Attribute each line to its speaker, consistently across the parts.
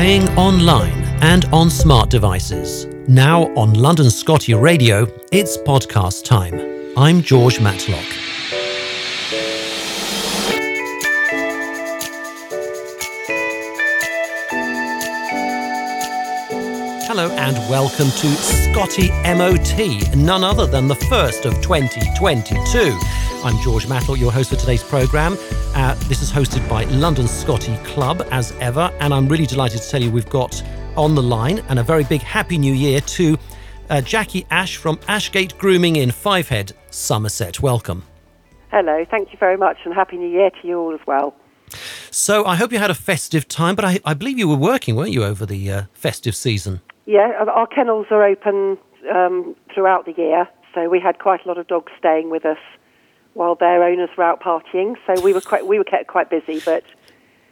Speaker 1: Playing online and on smart devices. Now on London Scotty Radio, it's podcast time. I'm George Matlock. Hello and welcome to Scotty MOT, none other than the first of 2022. I'm George Matlock, your host for today's programme. Uh, this is hosted by London Scotty Club, as ever, and I'm really delighted to tell you we've got on the line and a very big Happy New Year to uh, Jackie Ash from Ashgate Grooming in Fivehead, Somerset. Welcome.
Speaker 2: Hello, thank you very much, and Happy New Year to you all as well.
Speaker 1: So, I hope you had a festive time, but I, I believe you were working, weren't you, over the uh, festive season?
Speaker 2: Yeah, our kennels are open um, throughout the year, so we had quite a lot of dogs staying with us while their owners were out partying. So we were quite we were kept quite busy, but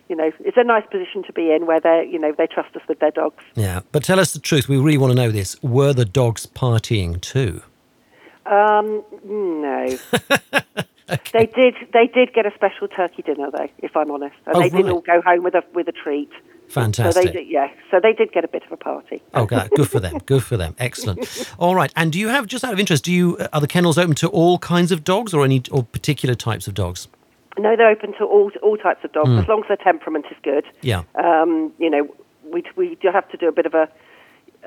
Speaker 2: you know it's a nice position to be in where they you know they trust us with their dogs.
Speaker 1: Yeah, but tell us the truth. We really want to know this. Were the dogs partying too?
Speaker 2: Um, no. okay. They did. They did get a special turkey dinner, though. If I'm honest, and
Speaker 1: oh,
Speaker 2: they
Speaker 1: right.
Speaker 2: did all go home with a with a treat.
Speaker 1: Fantastic.
Speaker 2: So they did, yeah. So they did get a bit of a party.
Speaker 1: Okay, good for them. Good for them. Excellent. All right. And do you have, just out of interest, do you are the kennels open to all kinds of dogs, or any or particular types of dogs?
Speaker 2: No, they're open to all all types of dogs, mm. as long as their temperament is good.
Speaker 1: Yeah.
Speaker 2: Um, you know, we we do have to do a bit of a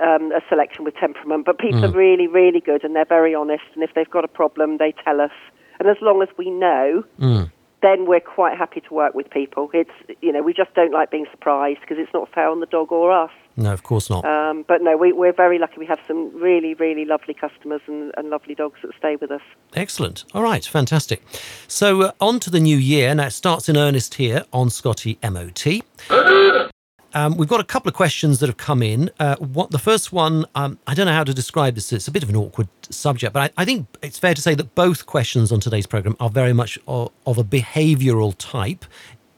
Speaker 2: um, a selection with temperament, but people mm. are really really good and they're very honest. And if they've got a problem, they tell us. And as long as we know. Mm then we're quite happy to work with people. It's you know we just don't like being surprised because it's not fair on the dog or us.
Speaker 1: No, of course not.
Speaker 2: Um, but no, we, are very lucky. We have some really, really lovely customers and, and, lovely dogs that stay with us.
Speaker 1: Excellent. All right, fantastic. So uh, on to the new year. Now it starts in earnest here on Scotty MOT. Um, we've got a couple of questions that have come in. Uh, what the first one, um, I don't know how to describe this. It's a bit of an awkward subject, but I, I think it's fair to say that both questions on today's program are very much of, of a behavioural type.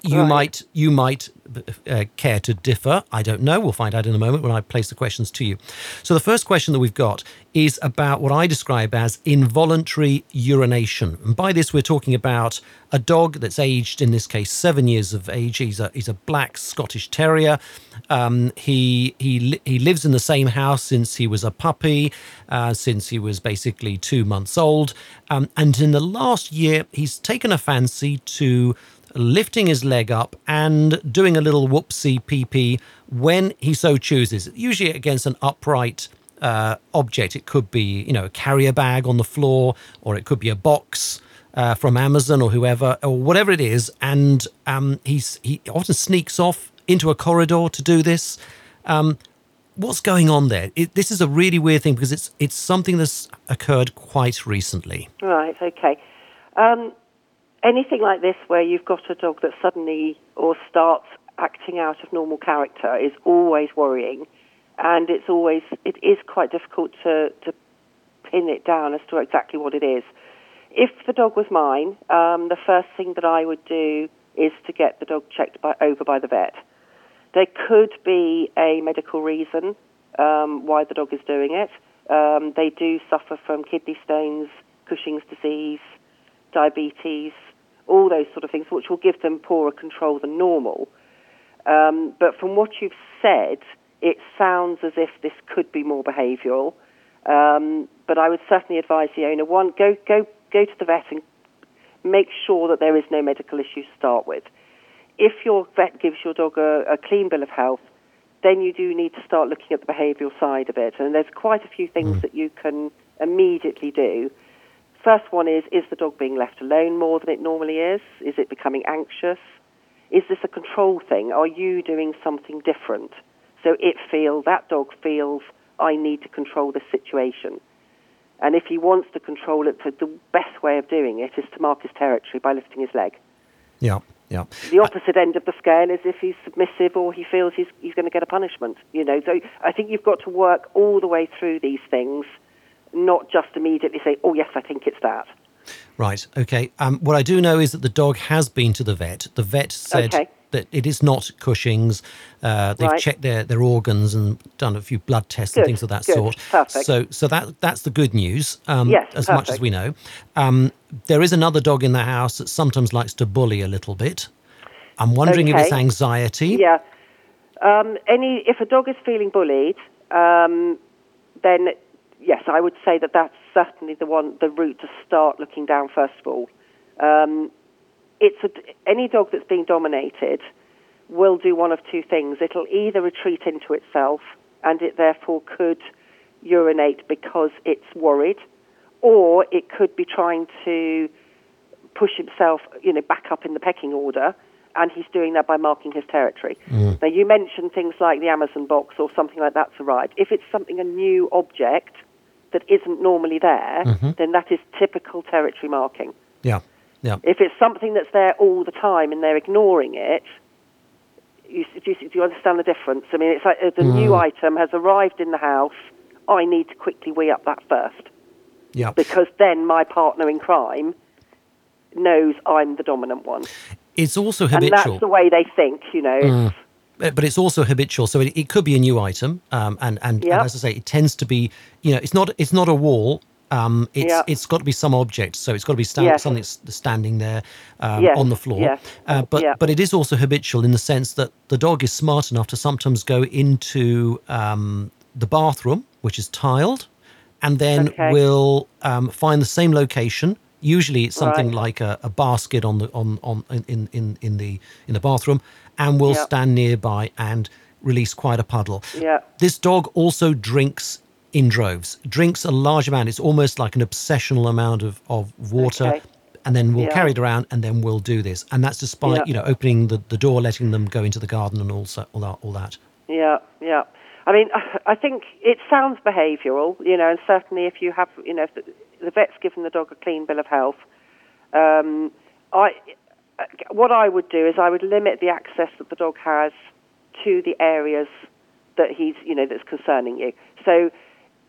Speaker 1: You right. might you might uh, care to differ. I don't know. We'll find out in a moment when I place the questions to you. So the first question that we've got is about what I describe as involuntary urination. And by this, we're talking about a dog that's aged, in this case, seven years of age. He's a he's a black Scottish Terrier. Um, he he he lives in the same house since he was a puppy, uh, since he was basically two months old. Um, and in the last year, he's taken a fancy to lifting his leg up and doing a little whoopsie pee when he so chooses, usually against an upright uh, object. It could be, you know, a carrier bag on the floor, or it could be a box uh, from Amazon or whoever, or whatever it is. And um, he's, he often sneaks off into a corridor to do this. Um, what's going on there? It, this is a really weird thing because it's it's something that's occurred quite recently.
Speaker 2: Right. Okay. Um, anything like this where you've got a dog that suddenly or starts acting out of normal character is always worrying and it's always it is quite difficult to, to pin it down as to exactly what it is. If the dog was mine, um, the first thing that I would do is to get the dog checked by, over by the vet. There could be a medical reason um, why the dog is doing it. Um, they do suffer from kidney stones, Cushing's disease, diabetes, all those sort of things, which will give them poorer control than normal. Um, but from what you've said, it sounds as if this could be more behavioural. Um, but I would certainly advise the owner one go go go to the vet and make sure that there is no medical issue to start with. If your vet gives your dog a, a clean bill of health, then you do need to start looking at the behavioural side of it. And there's quite a few things mm. that you can immediately do First one is is the dog being left alone more than it normally is? Is it becoming anxious? Is this a control thing? Are you doing something different? So it feels, that dog feels, I need to control this situation. And if he wants to control it, the best way of doing it is to mark his territory by lifting his leg.
Speaker 1: Yeah, yeah.
Speaker 2: The opposite end of the scale is if he's submissive or he feels he's, he's going to get a punishment. You know, so I think you've got to work all the way through these things not just immediately say, oh, yes, I think it's that.
Speaker 1: Right. Okay. Um, what I do know is that the dog has been to the vet. The vet said okay. that it is not Cushing's. Uh, they've right. checked their, their organs and done a few blood tests
Speaker 2: good.
Speaker 1: and things of that
Speaker 2: good.
Speaker 1: sort.
Speaker 2: Perfect.
Speaker 1: So, so that that's the good news. Um,
Speaker 2: yes,
Speaker 1: as
Speaker 2: perfect.
Speaker 1: much as we know, um, there is another dog in the house that sometimes likes to bully a little bit. I'm wondering
Speaker 2: okay.
Speaker 1: if it's anxiety.
Speaker 2: Yeah. Um, any if a dog is feeling bullied, um, then yes, I would say that that's certainly the one the route to start looking down first of all. Um, it's a, any dog that's being dominated will do one of two things. It'll either retreat into itself and it therefore could urinate because it's worried, or it could be trying to push himself, you know, back up in the pecking order, and he's doing that by marking his territory.
Speaker 1: Mm.
Speaker 2: Now, you mentioned things like the Amazon box or something like that's arrived. If it's something a new object that isn't normally there,
Speaker 1: Mm-hmm.
Speaker 2: then that is typical territory marking.
Speaker 1: Yeah. Yeah.
Speaker 2: If it's something that's there all the time and they're ignoring it, you, do, you, do you understand the difference? I mean, it's like uh, the
Speaker 1: Mm.
Speaker 2: new item has arrived in the house. I need to quickly wee up that first
Speaker 1: Yeah.
Speaker 2: because then my partner in crime knows I'm the dominant one,
Speaker 1: It's also habitual.
Speaker 2: and that's the way they think. You know,
Speaker 1: Mm. But but it's also habitual, so it, it could be a new item, um, and, and, and as I say, it tends to be, you know, it's not it's not a wall. Um, it's
Speaker 2: Yep.
Speaker 1: it's got to be some object, so it's got to be stand,
Speaker 2: Yes.
Speaker 1: something that's standing there um,
Speaker 2: Yes,
Speaker 1: on the floor.
Speaker 2: yes,
Speaker 1: Uh, but
Speaker 2: yep.
Speaker 1: but it is also habitual in the sense that the dog is smart enough to sometimes go into um, the bathroom, which is tiled, and then
Speaker 2: Okay.
Speaker 1: will um, find the same location. Usually, it's something
Speaker 2: Right.
Speaker 1: like a, a basket on the on on in in in the in the bathroom, and will
Speaker 2: Yep.
Speaker 1: stand nearby and release quite a puddle.
Speaker 2: Yeah.
Speaker 1: This dog also drinks in droves. Drinks a large amount. It's almost like an obsessional amount of of water.
Speaker 2: Okay.
Speaker 1: And then we'll
Speaker 2: Yeah.
Speaker 1: carry it around, and then we'll do this, and that's despite
Speaker 2: Yeah.
Speaker 1: you know opening the, the door, letting them go into the garden, and also all that. All that.
Speaker 2: Yeah, yeah. I mean, I think it sounds behavioural, you know, and certainly if you have, you know, if the, vet's given the dog a clean bill of health, um, I, what I would do is I would limit the access that the dog has to the areas that he's, you know, that's concerning you. So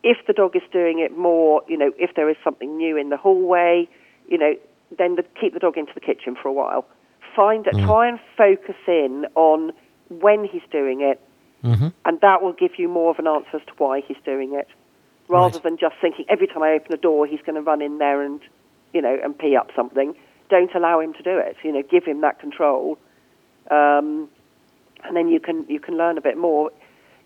Speaker 2: if the dog is doing it more, you know, if there is something new in the hallway, you know, then the, keep the dog into the kitchen for a while. Find, try and focus in on when he's doing it, and that will give you more of an answer as to why he's doing it, rather
Speaker 1: Right.
Speaker 2: than just thinking every time I open a door he's going to run in there and, you know, and pee up something. Don't allow him to do it. You know, give him that control, um, and then you can you can learn a bit more.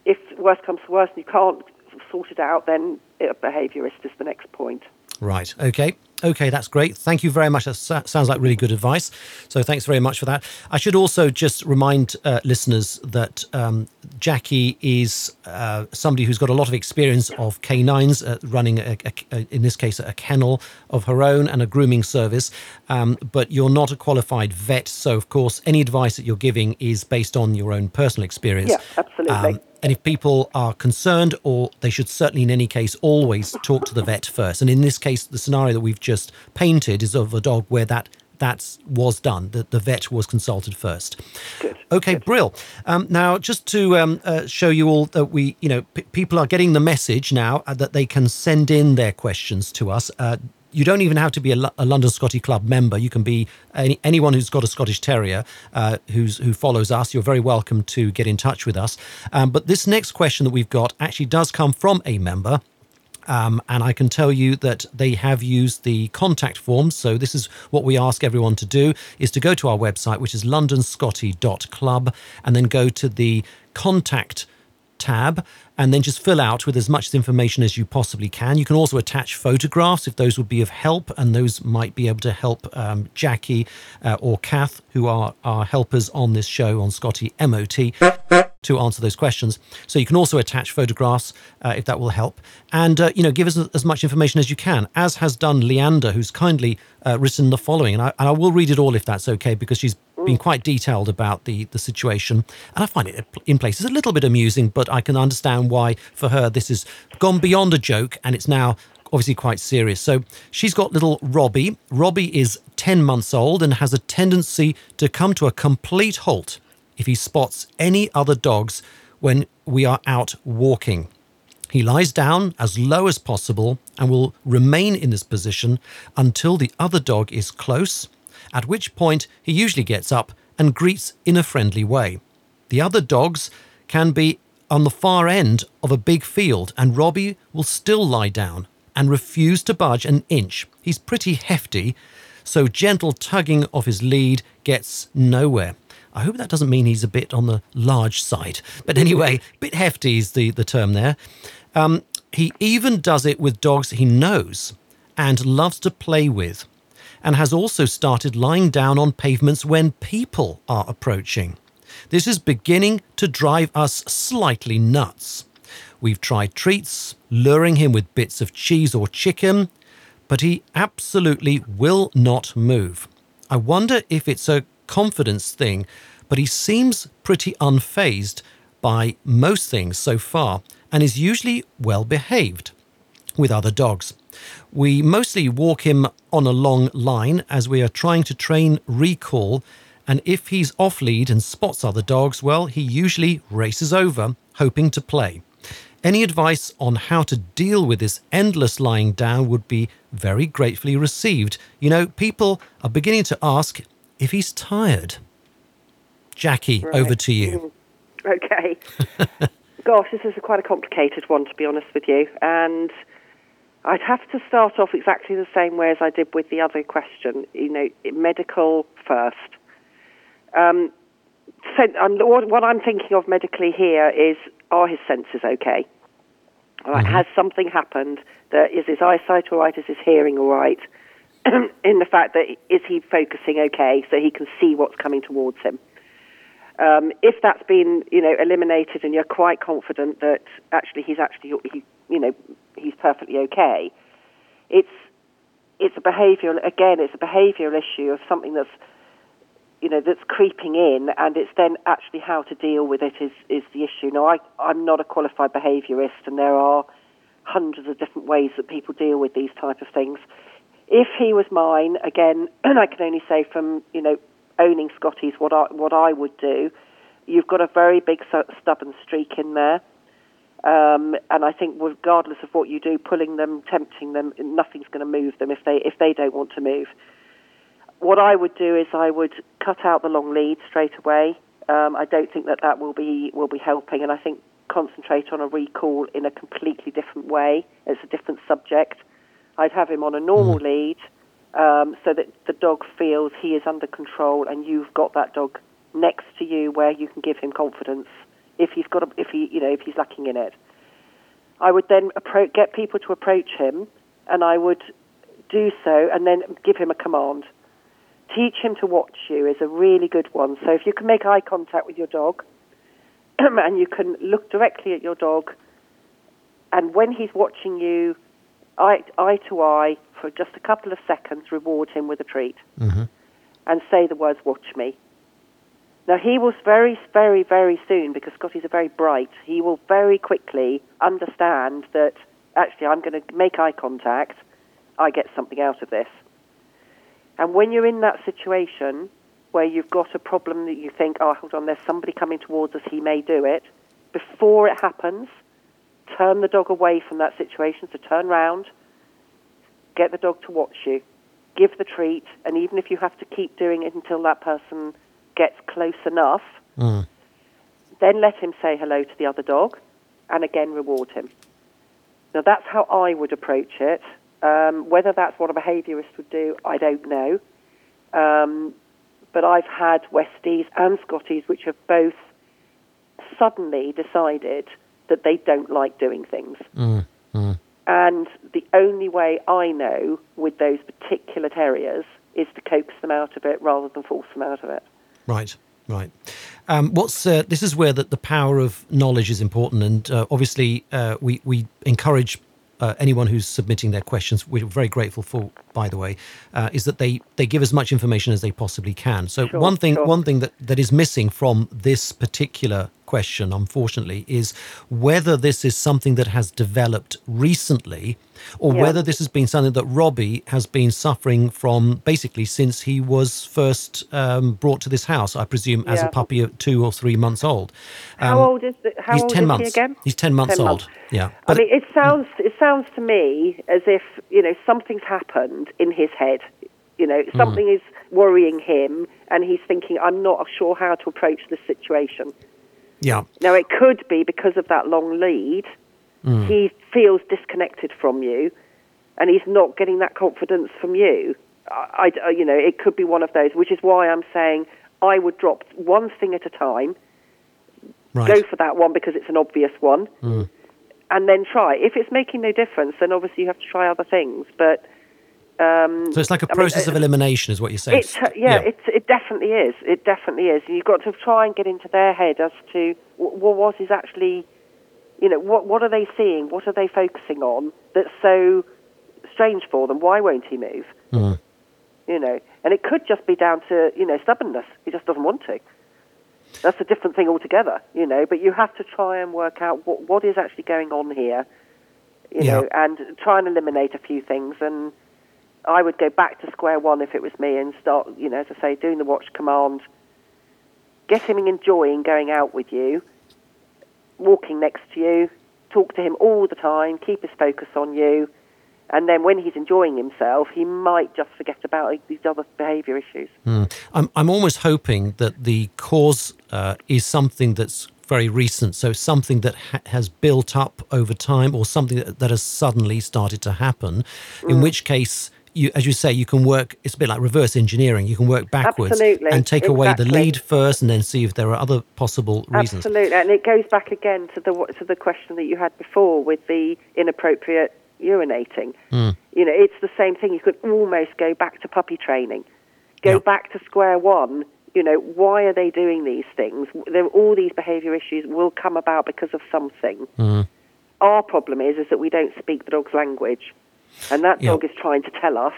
Speaker 2: If worst comes to worst and you can't sort it out, then a behaviourist is the next point.
Speaker 1: Right. Okay. Okay, that's great. Thank you very much. That sounds like really good advice. So thanks very much for that. I should also just remind uh, listeners that um, Jackie is uh, somebody who's got a lot of experience of canines, uh, running, a, a, a- in this case, a kennel of her own and a grooming service. Um, but you're not a qualified vet. So, of course, any advice that you're giving is based on your own personal experience.
Speaker 2: Yeah, absolutely.
Speaker 1: And if people are concerned, or they should certainly, in any case, always talk to the vet first. And in this case, the scenario that we've just painted is of a dog where that that was done. That the vet was consulted first.
Speaker 2: Good.
Speaker 1: Okay, Brill. Um, now, just to um, uh, show you all that we, you know, p- people are getting the message now uh, that they can send in their questions to us. Uh, you don't even have to be a, a London Scotty Club member. You can be any, anyone who's got a Scottish Terrier uh, who's who follows us. You're very welcome to get in touch with us. Um, but this next question that we've got actually does come from a member. Um, and I can tell you that they have used the contact forms. So this is what we ask everyone to do: is to go to our website, which is londonscotty.club, and then go to the contact tab and then just fill out with as much information as you possibly can. You can also attach photographs if those would be of help, and those might be able to help um, Jackie uh, or Kath, who are our helpers on this show on Scotty MOT to answer those questions. So you can also attach photographs uh, if that will help, and uh, you know give us as much information as you can, as has done Leander, who's kindly uh, written the following, and I, and I will read it all if that's okay, because she's been mm. quite detailed about the the situation, and I find it in places a little bit amusing, but I can understand why for her this has gone beyond a joke, and it's now obviously quite serious. So she's got little Robbie. Robbie is 10 months old and has a tendency to come to a complete halt if he spots any other dogs when we are out walking. He lies down as low as possible and will remain in this position until the other dog is close, at which point he usually gets up and greets in a friendly way. The other dogs can be on the far end of a big field, and Robbie will still lie down and refuse to budge an inch. He's pretty hefty, so gentle tugging of his lead gets nowhere. I hope that doesn't mean he's a bit on the large side. But anyway, bit hefty is the, the term there. Um, he even does it with dogs he knows and loves to play with, and has also started lying down on pavements when people are approaching. This is beginning to drive us slightly nuts. We've tried treats, luring him with bits of cheese or chicken, but he absolutely will not move. I wonder if it's a confidence thing, but he seems pretty unfazed by most things so far and is usually well behaved with other dogs. We mostly walk him on a long line as we are trying to train recall, and if he's off lead and spots other dogs, well, he usually races over, hoping to play. Any advice on how to deal with this endless lying down would be very gratefully received. You know, people are beginning to ask if he's tired. Jackie, right. over to you. Mm.
Speaker 2: Okay. Gosh, this is a quite a complicated one, to be honest with you. And I'd have to start off exactly the same way as I did with the other question, you know, medical first. Um, so, um, what I'm thinking of medically here is are his senses okay? Right, mm-hmm. Has something happened that is his eyesight all right? Is his hearing all right? in the fact that is he focusing okay so he can see what's coming towards him? Um, if that's been, you know, eliminated and you're quite confident that actually he's actually, he, you know, he's perfectly okay, it's it's a behavioural again, it's a behavioural issue of something that's you know that's creeping in, and it's then actually how to deal with it is is the issue. Now, I I'm not a qualified behaviourist, and there are hundreds of different ways that people deal with these type of things. If he was mine, again, I can only say from you know owning Scotties, what I what I would do, you've got a very big stubborn streak in there. Um, and I think, regardless of what you do, pulling them, tempting them, nothing's going to move them if they if they don't want to move what I would do is I would cut out the long lead straight away. Um, I don't think that that will be will be helping, and I think concentrate on a recall in a completely different way. It's a different subject. I'd have him on a normal mm. lead um, so that the dog feels he is under control, and you've got that dog next to you where you can give him confidence if he's got a, if he you know if he's lacking in it. I would then approach, get people to approach him, and I would do so, and then give him a command teach him to watch you is a really good one. So if you can make eye contact with your dog and you can look directly at your dog, and when he's watching you, eye, eye to eye, for just a couple of seconds, reward him with a treat mm-hmm. and say the words, watch me. Now, he will very, very, very soon, because Scotties are very bright, he will very quickly understand that actually I'm going to make eye contact, I get something out of this. And when you're in that situation where you've got a problem that you think, oh, hold on, there's somebody coming towards us, he may do it, before it happens, turn the dog away from that situation. So turn round, get the dog to watch you, give the treat, and even if you have to keep doing it until that person gets close enough, mm. then let him say hello to the other dog and again reward him. Now that's how I would approach it. Um, whether that's what a behaviourist would do, I don't know. Um, but I've had Westies and Scotties which have both suddenly decided that they don't like doing things. Mm, mm. And the only way I know with those particular terriers is to coax them out of it rather than force them out of it.
Speaker 1: Right, right. Um, what's uh, this is where the, the power of knowledge is important, and uh, obviously uh, we we encourage uh, anyone who's submitting their questions, we're very grateful for, by the way, uh, is that they, they give as much information as they possibly can. So sure, one thing sure. one thing that, that is missing from this particular question, unfortunately, is whether this is something that has developed recently or yeah. whether this has been something that Robbie has been suffering from basically since he was first um, brought to this house, I presume, as yeah. a puppy of two or three months old.
Speaker 2: Um, how old is the, how
Speaker 1: he's
Speaker 2: old
Speaker 1: 10
Speaker 2: is
Speaker 1: months.
Speaker 2: he again?
Speaker 1: He's 10 months 10 old. Months. Yeah.
Speaker 2: But I mean, it sounds, it sounds to me as if, you know, something's happened in his head. You know, mm. something mm. is worrying him, and he's thinking, I'm not sure how to approach this situation.
Speaker 1: Yeah.
Speaker 2: Now, it could be because of that long lead, mm. he feels disconnected from you, and he's not getting that confidence from you. I, I, you know, it could be one of those, which is why I'm saying I would drop one thing at a time.
Speaker 1: Right.
Speaker 2: Go for that one because it's an obvious one,
Speaker 1: Mm.
Speaker 2: and then try. If it's making no difference, then obviously you have to try other things. But um,
Speaker 1: So it's like a
Speaker 2: mean,
Speaker 1: process
Speaker 2: uh,
Speaker 1: of elimination, is what you're saying.
Speaker 2: It's, yeah, It, it definitely is. It definitely is. You've got to try and get into their head as to wh- what is actually, you know, what what are they seeing? What are they focusing on that's so strange for them? Why won't he move?
Speaker 1: Mm.
Speaker 2: You know, and it could just be down to you know stubbornness. He just doesn't want to. That's a different thing altogether. You know, but you have to try and work out what what is actually going on here. You
Speaker 1: Yeah.
Speaker 2: know, and try and eliminate a few things and. I would go back to square one if it was me and start, you know, as I say, doing the watch command, get him enjoying going out with you, walking next to you, talk to him all the time, keep his focus on you, and then when he's enjoying himself, he might just forget about these other behaviour issues.
Speaker 1: Mm. I'm, I'm almost hoping that the cause uh, is something that's very recent, so something that ha- has built up over time or something that, that has suddenly started to happen, in
Speaker 2: Mm.
Speaker 1: which case, you, as you say, you can work, it's a bit like reverse engineering. You can work backwards
Speaker 2: Absolutely,
Speaker 1: and take away the lead first and then see if there are other possible reasons.
Speaker 2: Absolutely, and it goes back again to the to the question that you had before with the inappropriate urinating.
Speaker 1: Mm.
Speaker 2: You know, it's the same thing. You could almost go back to puppy training, go
Speaker 1: Yeah.
Speaker 2: back to square one. You know, why are they doing these things? There, all these behaviour issues will come about because of something.
Speaker 1: Mm.
Speaker 2: Our problem is is that we don't speak the dog's language, and that
Speaker 1: Yeah.
Speaker 2: dog is trying to tell us.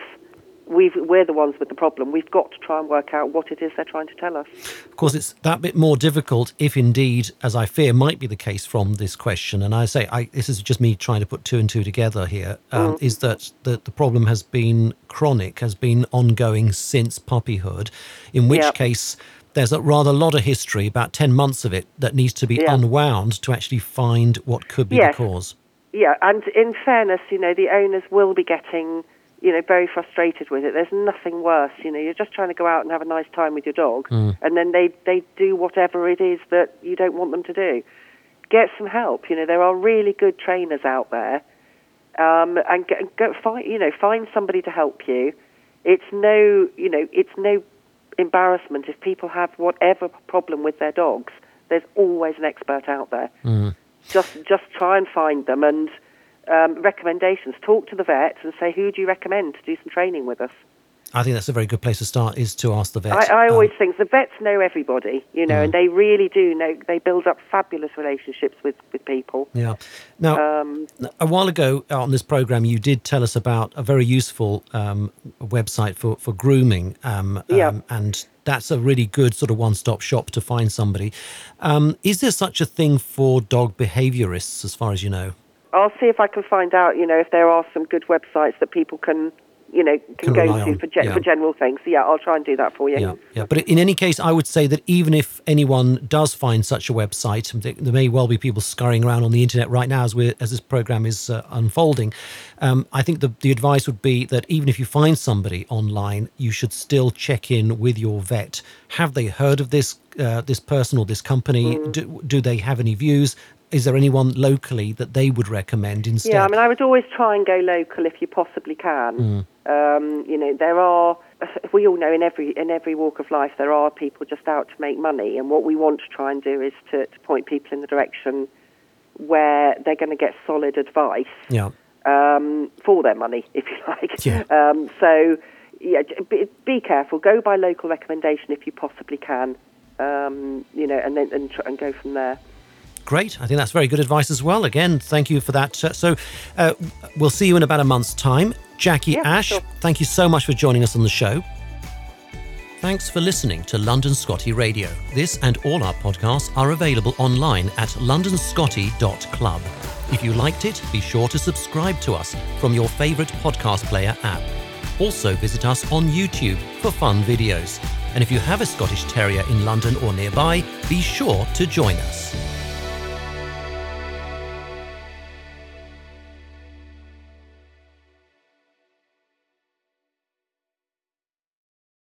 Speaker 2: We've, we're the ones with the problem. We've got to try and work out what it is they're trying to tell us.
Speaker 1: Of course, it's that bit more difficult if indeed, as I fear might be the case from this question, and I say I, this is just me trying to put two and two together here, um, is that the, the problem has been chronic, has been ongoing since puppyhood, in which
Speaker 2: Yep.
Speaker 1: case there's a rather lot of history, about 10 months of it, that needs to be
Speaker 2: Yeah.
Speaker 1: unwound to actually find what could be
Speaker 2: Yes.
Speaker 1: the cause.
Speaker 2: Yeah, and in fairness, you know, the owners will be getting, you know, very frustrated with it. There's nothing worse, you know, you're just trying to go out and have a nice time with your dog, and then they, they do whatever it is that you don't want them to do. Get some help. You know, there are really good trainers out there, um, and get, go find, you know, find somebody to help you. It's no, you know, it's no embarrassment if people have whatever problem with their dogs. There's always an expert out there just just try and find them and um, recommendations. Talk to the vet and say who do you recommend to do some training with us.
Speaker 1: I think that's a very good place to start, is to ask the vet.
Speaker 2: I, I
Speaker 1: um,
Speaker 2: always think the vets know everybody, you know, and they really do know. They build up fabulous relationships with with people.
Speaker 1: Yeah. Now,
Speaker 2: Um,
Speaker 1: a while ago on this program, you did tell us about a very useful um, website for, for grooming. Um,
Speaker 2: Yeah.
Speaker 1: um, and that's a really good sort of one stop shop to find somebody. Um, is there such a thing for dog behaviorists, as far as you know?
Speaker 2: I'll see if I can find out, you know, if there are some good websites that people can, you know,
Speaker 1: Can
Speaker 2: can, go to for, gen-
Speaker 1: yeah.
Speaker 2: for general things. So, yeah, I'll try and do that for you.
Speaker 1: Yeah, yeah. But in any case, I would say that even if anyone does find such a website, there, there may well be people scurrying around on the internet right now as we as this program is uh, unfolding. Um, I think the the advice would be that even if you find somebody online, you should still check in with your vet. Have they heard of this uh, this person or this company?
Speaker 2: Mm.
Speaker 1: Do, do they have any views? Is there anyone locally that they would recommend instead?
Speaker 2: Yeah, I mean, I would always try and go local if you possibly can.
Speaker 1: Mm.
Speaker 2: Um, you know, there are. We all know in every in every walk of life there are people just out to make money, and what we want to try and do is to, to point people in the direction where they're going to get solid advice
Speaker 1: yeah.
Speaker 2: um, for their money, if you like.
Speaker 1: Yeah.
Speaker 2: Um, so, yeah, be, be careful. Go by local recommendation if you possibly can. Um, you know, and then and, tr- and go from there.
Speaker 1: Great. I think that's very good advice as well. Again, thank you for that. So, uh, we'll see you in about a month's time. Jackie
Speaker 2: Yeah,
Speaker 1: Ash,
Speaker 2: sure.
Speaker 1: thank you so much for joining us on the show. Thanks for listening to London Scotty Radio. This and all our podcasts are available online at londonscotty.club. If you liked it, be sure to subscribe to us from your favourite podcast player app. Also, visit us on YouTube for fun videos. And if you have a Scottish Terrier in London or nearby, be sure to join us.